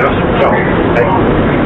行走哎